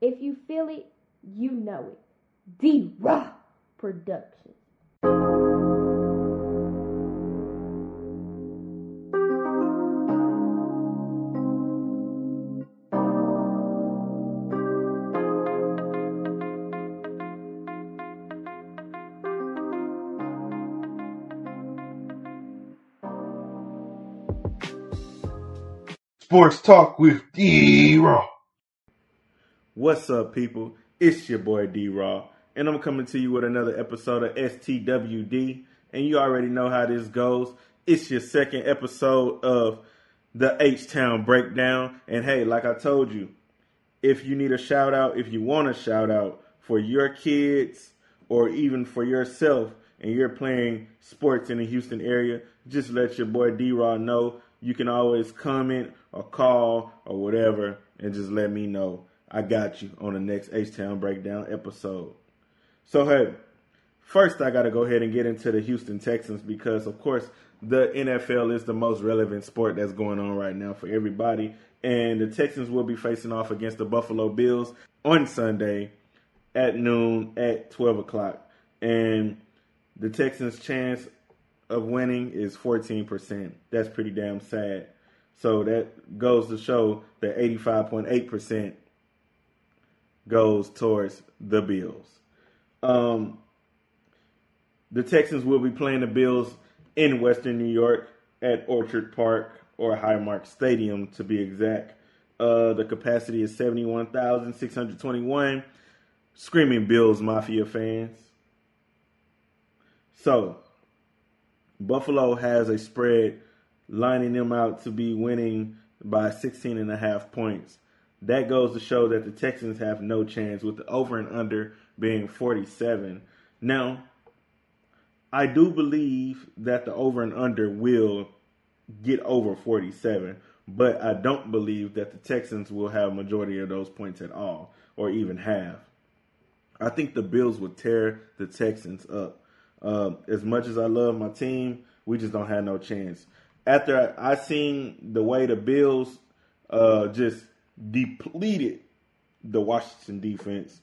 If you feel it, you know it. D Raw Productions. Sports Talk with D Raw. What's up, people? It's your boy D Raw, and I'm coming to you with another episode of STWD. And you already know how this goes. It's your second episode of the H Town Breakdown. And hey, like I told you, if you need a shout out, if you want a shout out for your kids or even for yourself, and you're playing sports in the Houston area, just let your boy D Raw know. You can always comment or call or whatever and just let me know. I got you on the next H Town Breakdown episode. So, hey, first I got to go ahead and get into the Houston Texans because, of course, the NFL is the most relevant sport that's going on right now for everybody. And the Texans will be facing off against the Buffalo Bills on Sunday at noon at 12 o'clock. And the Texans' chance of winning is 14%. That's pretty damn sad. So that goes to show that 85.8% goes towards the Bills. Um, the Texans will be playing the Bills in Western New York at Orchard Park or Highmark Stadium to be exact. Uh, the capacity is 71,621. Screaming Bills Mafia fans. So, Buffalo has a spread lining them out to be winning by 16 and a half points. That goes to show that the Texans have no chance with the over and under being 47. Now, I do believe that the over and under will get over 47, but I don't believe that the Texans will have majority of those points at all or even half. I think the Bills would tear the Texans up. Uh, as much as I love my team, we just don't have no chance. After I, I seen the way the Bills uh, just depleted the Washington defense,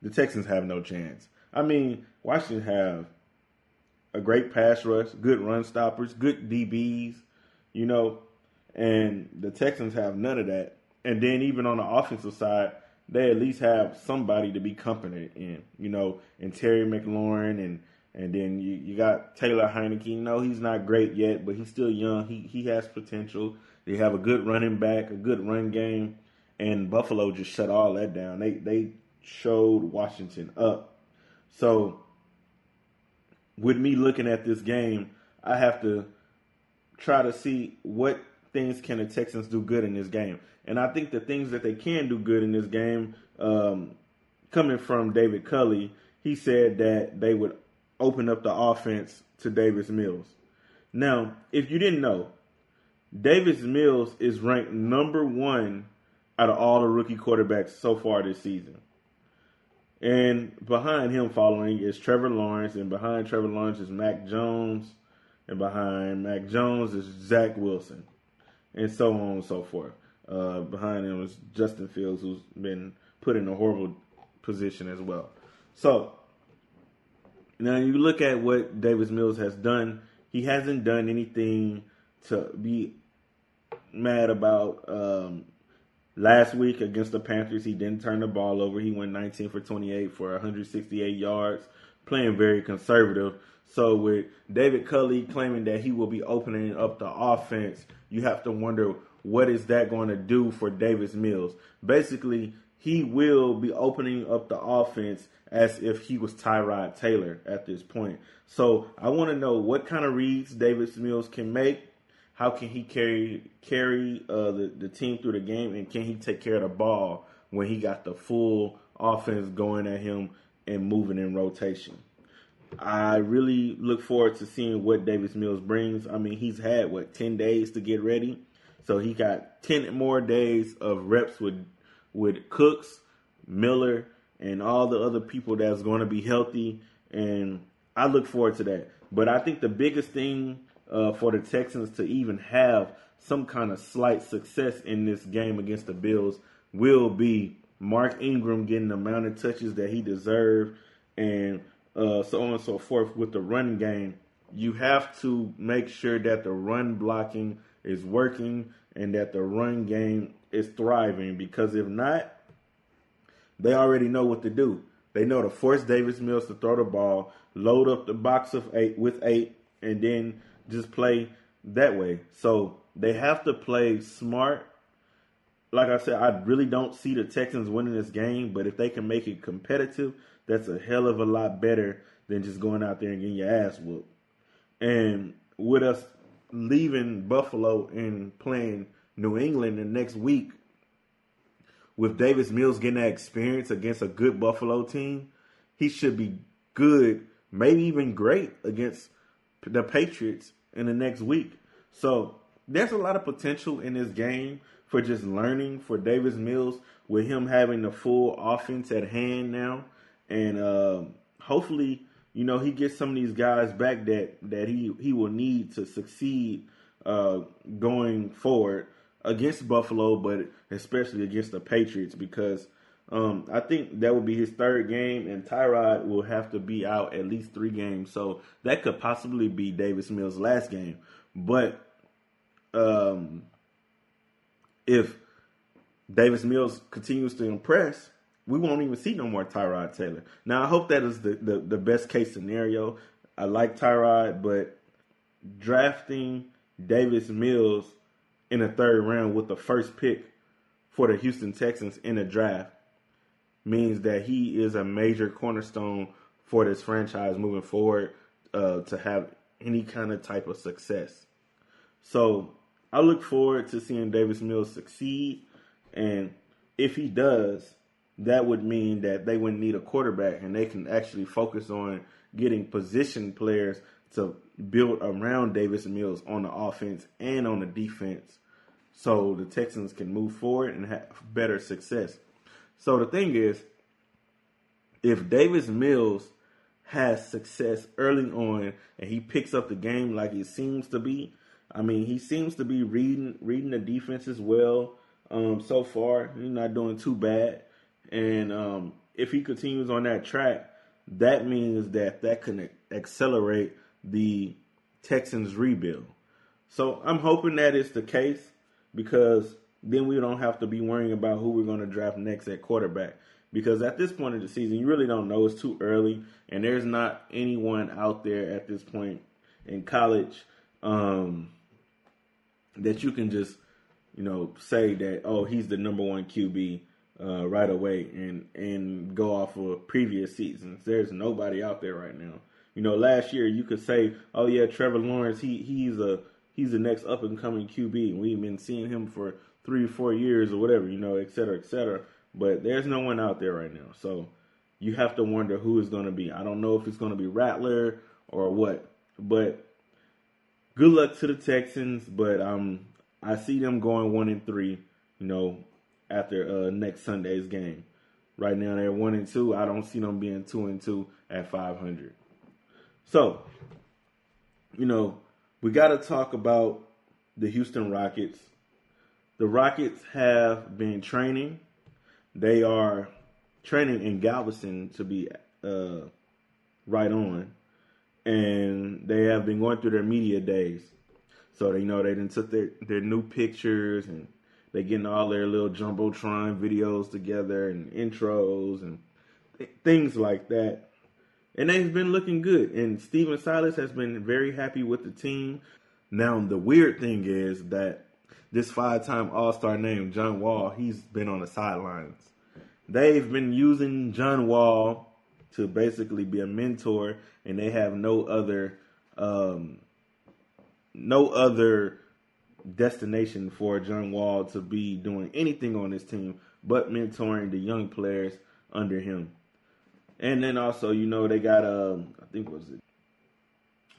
the Texans have no chance. I mean, Washington have a great pass rush, good run stoppers, good DBs, you know, and the Texans have none of that. And then even on the offensive side, they at least have somebody to be confident in, you know, and Terry McLaurin and and then you, you got Taylor Heinicke. You know, he's not great yet, but he's still young. He he has potential. They have a good running back, a good run game, and Buffalo just shut all that down. They they showed Washington up. So with me looking at this game, I have to try to see what things can the Texans do good in this game. And I think the things that they can do good in this game, um, coming from David Culley, he said that they would open up the offense to Davis Mills. Now, if you didn't know, Davis Mills is ranked number one out of all the rookie quarterbacks so far this season. And behind him following is Trevor Lawrence, and behind Trevor Lawrence is Mac Jones, and behind Mac Jones is Zach Wilson, and so on and so forth. Uh, behind him is Justin Fields, who's been put in a horrible position as well. So now you look at what Davis Mills has done. He hasn't done anything to be mad about. Um, last week against the Panthers, he didn't turn the ball over. He went 19 for 28 for 168 yards, playing very conservative. So with David Culley claiming that he will be opening up the offense, you have to wonder what is that going to do for Davis Mills. Basically, he will be opening up the offense as if he was Tyrod Taylor at this point. So I want to know what kind of reads Davis Mills can make. How can he carry carry uh, the the team through the game, and can he take care of the ball when he got the full offense going at him and moving in rotation? I really look forward to seeing what Davis Mills brings. I mean, he's had what ten days to get ready, so he got ten more days of reps with with Cooks, Miller, and all the other people that's going to be healthy. And I look forward to that. But I think the biggest thing uh, for the Texans to even have some kind of slight success in this game against the Bills will be Mark Ingram getting the amount of touches that he deserved, and uh, so on and so forth with the run game. You have to make sure that the run blocking is working and that the run game is thriving because if not, they already know what to do. They know to force Davis Mills to throw the ball, load up the box of eight with eight, and then just play that way. So they have to play smart. Like I said, I really don't see the Texans winning this game, but if they can make it competitive, that's a hell of a lot better than just going out there and getting your ass whooped. And with us leaving Buffalo and playing New England the next week, with Davis Mills getting that experience against a good Buffalo team, he should be good, maybe even great against the Patriots in the next week. So there's a lot of potential in this game for just learning for Davis Mills with him having the full offense at hand now, and uh, hopefully, you know, he gets some of these guys back that that he he will need to succeed uh, going forward against Buffalo, but especially against the Patriots because um, I think that would be his third game, and Tyrod will have to be out at least three games. So that could possibly be Davis Mills' last game. But um, if Davis Mills continues to impress, we won't even see no more Tyrod Taylor. Now, I hope that is the, the, the best case scenario. I like Tyrod, but drafting Davis Mills in the third round with the first pick for the Houston Texans in the draft means that he is a major cornerstone for this franchise moving forward uh, to have any kind of type of success. So I look forward to seeing Davis Mills succeed, and if he does, that would mean that they wouldn't need a quarterback, and they can actually focus on getting position players to build around Davis Mills on the offense and on the defense so the Texans can move forward and have better success. So the thing is, if Davis Mills has success early on and he picks up the game like he seems to be, I mean, he seems to be reading reading the defense as well. Um, so far, he's not doing too bad. And um, if he continues on that track, that means that that can accelerate the Texans rebuild. So I'm hoping that is the case because then we don't have to be worrying about who we're going to draft next at quarterback. Because at this point of the season, you really don't know. It's too early, and there's not anyone out there at this point in college um, that you can just, you know, say that oh he's the number one QB uh, right away and and go off of previous seasons. There's nobody out there right now. You know, last year you could say, oh yeah, Trevor Lawrence, he he's a he's the next up and coming QB. We've been seeing him for three four years or whatever, you know, et cetera, et cetera. But there's no one out there right now. So you have to wonder who is going to be. I don't know if it's going to be Rattler or what. But good luck to the Texans. But um, I see them going one and three, you know, after uh, next Sunday's game. Right now they're one and two. I don't see them being two and two at 500. So, you know, we got to talk about the Houston Rockets. The Rockets have been training. They are training in Galveston to be uh, right on, and they have been going through their media days. So they know they didn't took their their new pictures and they getting all their little jumbotron videos together and intros and th- things like that and they've been looking good. And Stephen Silas has been very happy with the team. Now the weird thing is that this five-time All-Star name John Wall, he's been on the sidelines. They've been using John Wall to basically be a mentor, and they have no other, um, no other destination for John Wall to be doing anything on this team but mentoring the young players under him. And then also, you know, they got um, I think was it.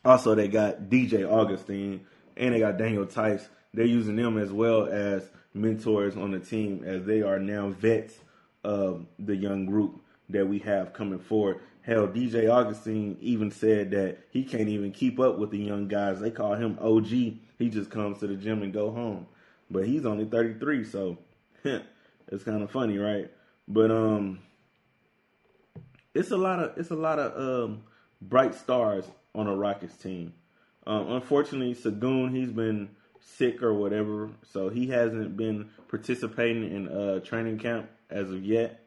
Also, they got DJ Augustin and they got Daniel Theis. They're using them as well as mentors on the team as they are now vets of the young group that we have coming forward. Hell, DJ Augustin even said that he can't even keep up with the young guys. They call him OG. He just comes to the gym and go home. But he's only 33, so it's kind of funny, right? But um, it's a lot of it's a lot of um bright stars on a Rockets team. Um, unfortunately, Sengun he's been sick or whatever, so he hasn't been participating in uh, training camp as of yet.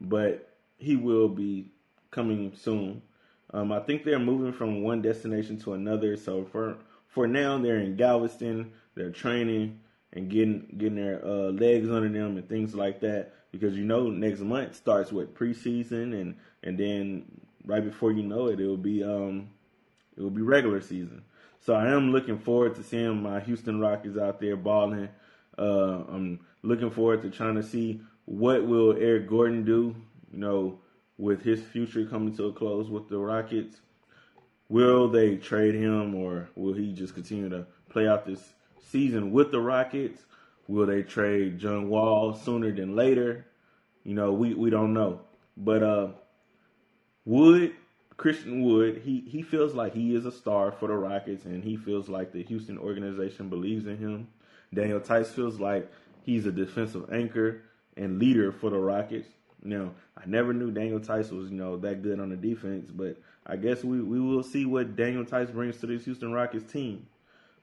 But he will be coming soon. Um, I think they're moving from one destination to another. So for for now, they're in Galveston. They're training and getting getting their uh, legs under them and things like that. Because you know, next month starts with preseason, and and then right before you know it, it will be um it will be regular season. So I am looking forward to seeing my Houston Rockets out there balling. Uh, I'm looking forward to trying to see what will Eric Gordon do. You know, with his future coming to a close with the Rockets. Will they trade him or will he just continue to play out this season with the Rockets? Will they trade John Wall sooner than later? You know, we, we don't know. But uh Wood, Christian Wood, he, he feels like he is a star for the Rockets and he feels like the Houston organization believes in him. Daniel Theis feels like he's a defensive anchor and leader for the Rockets. Now, I never knew Daniel Theis was, you know, that good on the defense, but I guess we, we will see what Daniel Theis brings to this Houston Rockets team.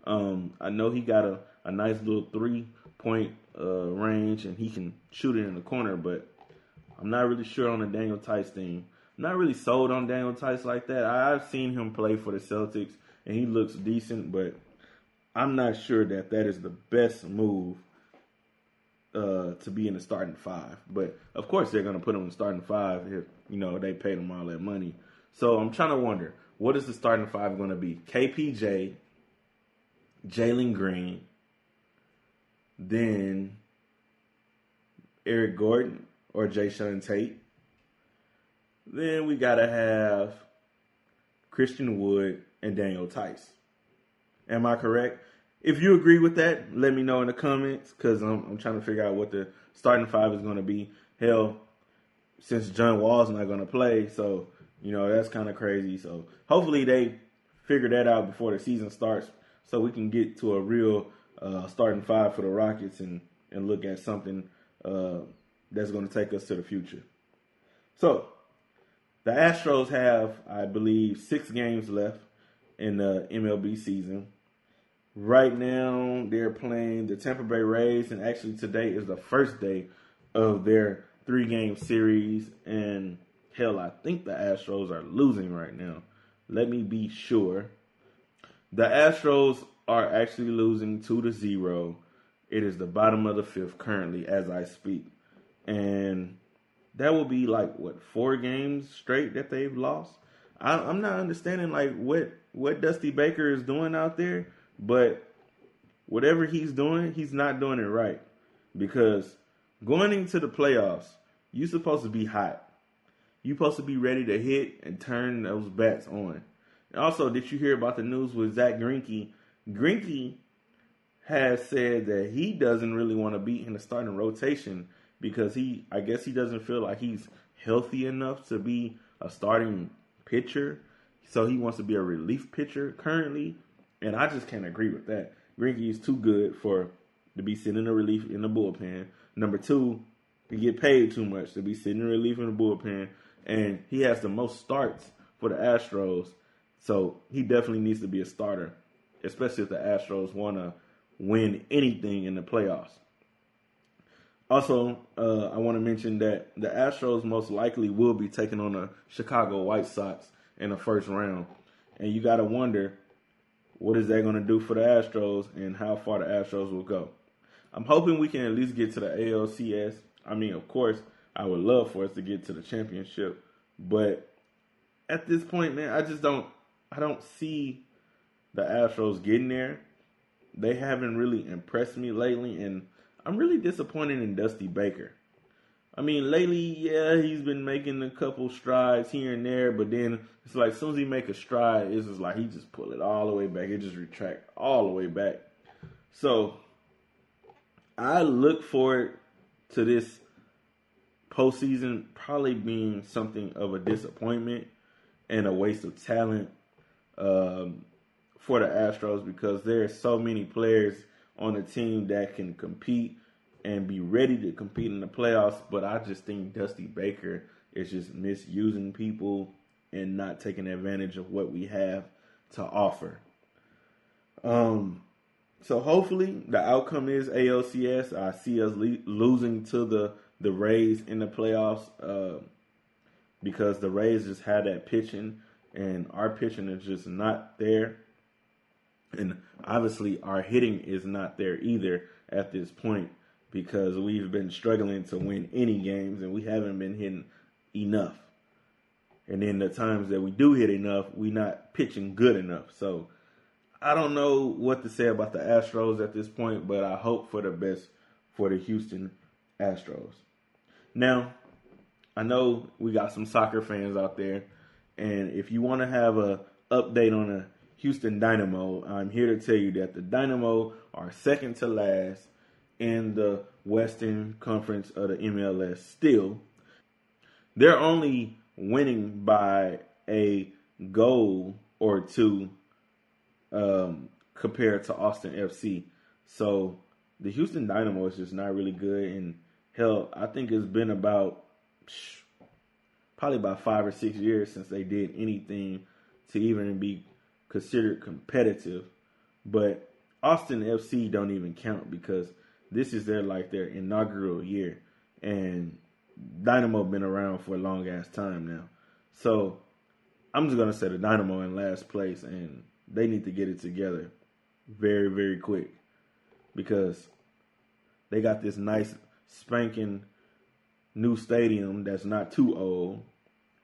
Um, I know he got a, a nice little three point uh, range and he can shoot it in the corner, but I'm not really sure on the Daniel Theis thing. Not really sold on Daniel Theis like that. I've seen him play for the Celtics and he looks decent, but I'm not sure that that is the best move uh, to be in the starting five. But of course, they're going to put him in the starting five if you know they paid him all that money. So I'm trying to wonder what is the starting five going to be? KPJ, Jalen Green, then Eric Gordon or Jae'Sean Tate. Then we got to have Christian Wood and Daniel Theis. Am I correct? If you agree with that, let me know in the comments because I'm, I'm trying to figure out what the starting five is going to be. Hell, since John Wall's not going to play, so you know that's kind of crazy. So hopefully they figure that out before the season starts, so we can get to a real uh, starting five for the Rockets and and look at something uh, that's going to take us to the future. So the Astros have, I believe, six games left in the MLB season. Right now, they're playing the Tampa Bay Rays, and actually today is the first day of their three-game series. And hell, I think the Astros are losing right now. Let me be sure. The Astros are actually losing two to zero. It is the bottom of the fifth currently as I speak, and that will be like what four games straight that they've lost. I, I'm not understanding like what what Dusty Baker is doing out there but whatever he's doing, he's not doing it right. Because going into the playoffs, you're supposed to be hot. You're supposed to be ready to hit and turn those bats on. Also, did you hear about the news with Zack Greinke? Greinke has said that he doesn't really want to be in the starting rotation because he, I guess, he doesn't feel like he's healthy enough to be a starting pitcher. So he wants to be a relief pitcher currently. And I just can't agree with that. Greinke is too good for to be sitting in a relief in the bullpen. Number two, he get paid too much to be sitting in relief in the bullpen, and he has the most starts for the Astros. So he definitely needs to be a starter, especially if the Astros want to win anything in the playoffs. Also, uh, I want to mention that the Astros most likely will be taking on the Chicago White Sox in the first round, and you got to wonder what is that going to do for the Astros and how far the Astros will go. I'm hoping we can at least get to the ALCS. I mean, of course, I would love for us to get to the championship, but at this point, man, I just don't I don't see the Astros getting there. They haven't really impressed me lately and I'm really disappointed in Dusty Baker. I mean, lately, yeah, he's been making a couple strides here and there, but then it's like as soon as he make a stride, it's just like he just pull it all the way back. It just retract all the way back. So I look forward to this postseason probably being something of a disappointment and a waste of talent um, for the Astros because there are so many players on a team that can compete and be ready to compete in the playoffs. But I just think Dusty Baker is just misusing people and not taking advantage of what we have to offer. Um, so hopefully the outcome is ALCS. I see us le- losing to the the Rays in the playoffs uh, because the Rays just had that pitching and our pitching is just not there. And obviously our hitting is not there either at this point because we've been struggling to win any games and we haven't been hitting enough. And then the times that we do hit enough, we're not pitching good enough. So I don't know what to say about the Astros at this point, but I hope for the best for the Houston Astros. Now, I know we got some soccer fans out there, and if you want to have a update on the Houston Dynamo, I'm here to tell you that the Dynamo are second to last in the Western Conference of the MLS still. They're only winning by a goal or two um, compared to Austin FC. So the Houston Dynamo is just not really good. And hell, I think it's been about probably about five or six years since they did anything to even be considered competitive. But Austin FC don't even count because this is their like their inaugural year, and Dynamo been around for a long ass time now. So I'm just gonna say the Dynamo in last place, and they need to get it together very, very quick because they got this nice spanking new stadium that's not too old,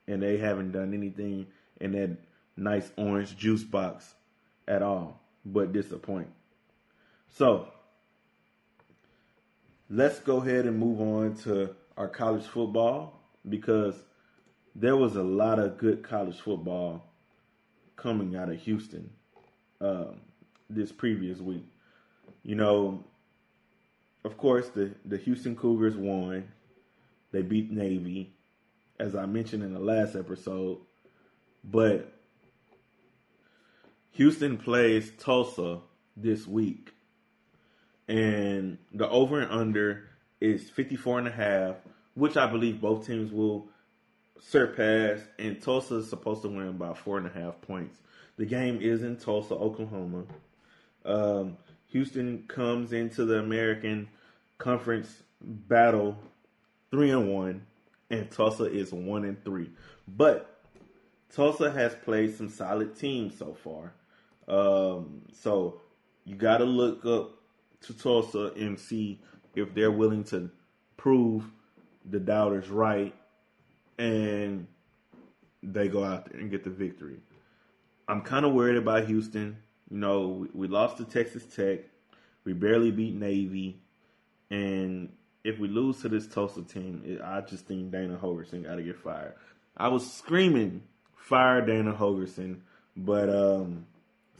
and they haven't done anything in that nice orange juice box at all, but disappoint. So let's go ahead and move on to our college football because there was a lot of good college football coming out of Houston um, this previous week. You know, of course, the, the Houston Cougars won. They beat Navy, as I mentioned in the last episode. But Houston plays Tulsa this week. And the over and under is 54 and a half, which I believe both teams will surpass. And Tulsa is supposed to win by four and a half points. The game is in Tulsa, Oklahoma. Um, Houston comes into the American Conference battle three and one, and Tulsa is one and three. But Tulsa has played some solid teams so far. Um, so you got to look up to Tulsa and see if they're willing to prove the doubters right and they go out there and get the victory. I'm kind of worried about Houston. You know, we, we lost to Texas Tech. We barely beat Navy. And if we lose to this Tulsa team, it, I just think Dana Holgorsen got to get fired. I was screaming, fire Dana Holgorsen, but um,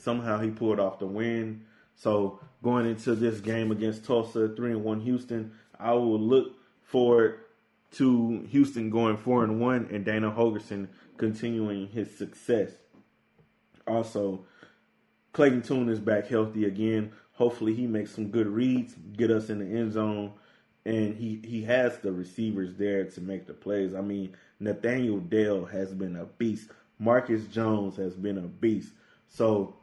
somehow he pulled off the win. So going into this game against Tulsa, three and one Houston, I will look forward to Houston going four and one, and Dana Holgorsen continuing his success. Also, Clayton Tune is back healthy again. Hopefully, he makes some good reads, get us in the end zone, and he he has the receivers there to make the plays. I mean, Nathaniel Dell has been a beast. Marcus Jones has been a beast. So,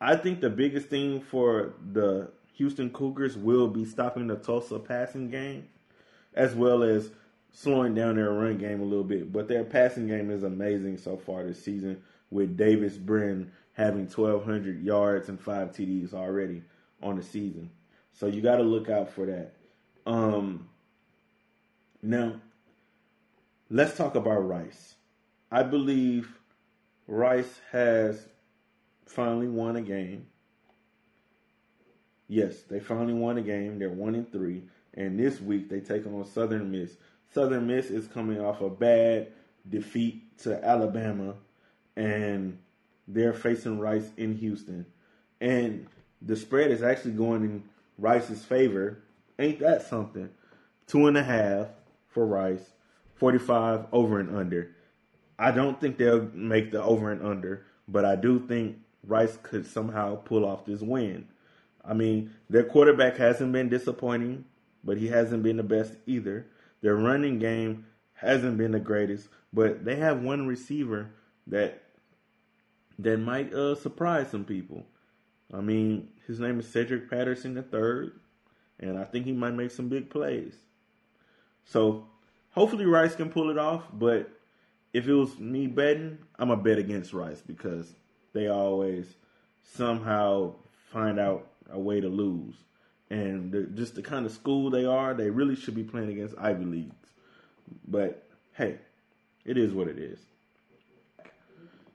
I think the biggest thing for the Houston Cougars will be stopping the Tulsa passing game, as well as slowing down their run game a little bit. But their passing game is amazing so far this season with Davis Brin having 1,200 yards and five TDs already on the season. So you got to look out for that. Um, now, let's talk about Rice. I believe Rice has finally won a game. Yes, they finally won a game. They're one in three, and this week they take on Southern Miss. Southern Miss is coming off a bad defeat to Alabama and they're facing Rice in Houston. And the spread is actually going in Rice's favor. Ain't that something? Two and a half for Rice, 45 over and under. I don't think they'll make the over and under, but I do think Rice could somehow pull off this win. I mean, their quarterback hasn't been disappointing. but he hasn't been the best either. Their running game hasn't been the greatest, but they have one receiver that that might uh, surprise some people. I mean, his name is Cedric Patterson III, and I think he might make some big plays. So hopefully Rice can pull it off, but if it was me betting, I'm a bet against Rice because they always somehow find out a way to lose. And the, just the kind of school they are, they really should be playing against Ivy Leagues. But hey, it is what it is.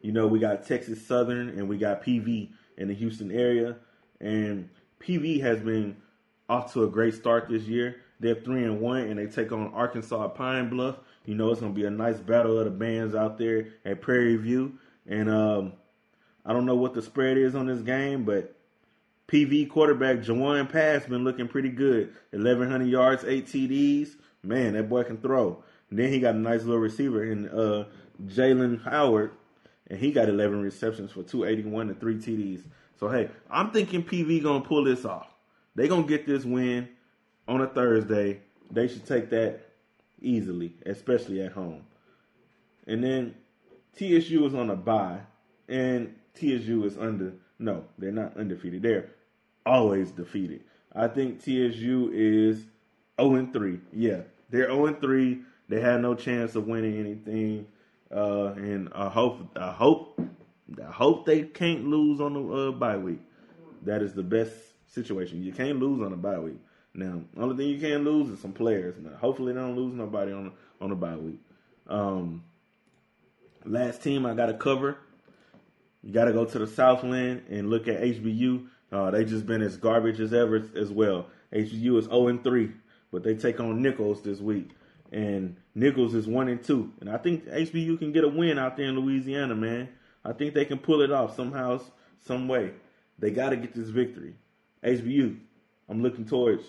You know, we got Texas Southern and we got PV in the Houston area. And PV has been off to a great start this year. They're three and one, and they take on Arkansas Pine Bluff. You know, it's gonna be a nice battle of the bands out there at Prairie View. And um, I don't know what the spread is on this game, but PV quarterback Jawon Pass been looking pretty good. 1,100 yards, eight TDs. Man, that boy can throw. And then he got a nice little receiver in uh, Jalen Howard, and he got 11 receptions for 281 and three TDs. So hey, I'm thinking PV gonna pull this off. They gonna get this win on a Thursday. They should take that easily, especially at home. And then TSU is on a bye, and TSU is under. No, they're not undefeated. They're always defeated. I think TSU is 0 3. Yeah, they're 0 3. They had no chance of winning anything. Uh, and I hope, I hope, I hope they can't lose on the uh, bye week. That is the best situation. You can't lose on a bye week. Now, only thing you can't lose is some players. Now, hopefully, they don't lose nobody on on the bye week. Um, last team I got to cover. You got to go to the Southland and look at HBU. Uh, they just been as garbage as ever as well. HBU is 0 and 3, but they take on Nicholls this week, and Nicholls is 1 and 2. And I think HBU can get a win out there in Louisiana, man. I think they can pull it off somehow, some way. They got to get this victory. HBU, I'm looking towards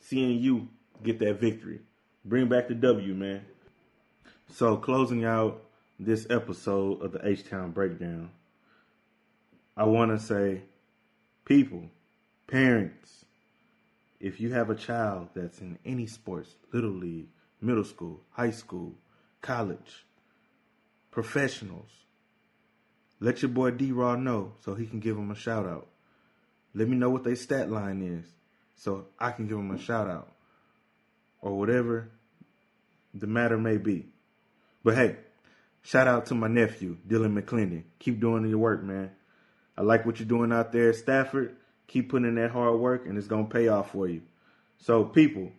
seeing you get that victory. Bring back the W, man. So, closing out this episode of the H Town Breakdown, I want to say, people, parents, if you have a child that's in any sports, little league, middle school, high school, college, professionals, let your boy D Raw know so he can give him a shout out. Let me know what their stat line is so I can give him a shout out or whatever the matter may be. But hey, shout out to my nephew, Dylan McClendon. Keep doing your work, man. I like what you're doing out there at Stafford. Keep putting in that hard work, and it's going to pay off for you. So, people,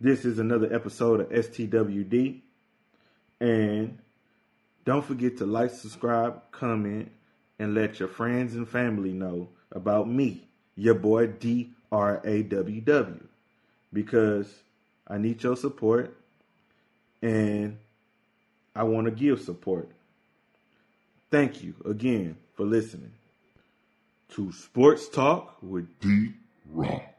this is another episode of STWD. And don't forget to like, subscribe, comment, and let your friends and family know about me, your boy D R A W W, because I need your support and I want to give support. Thank you again for listening to Sports Talk with D Rock.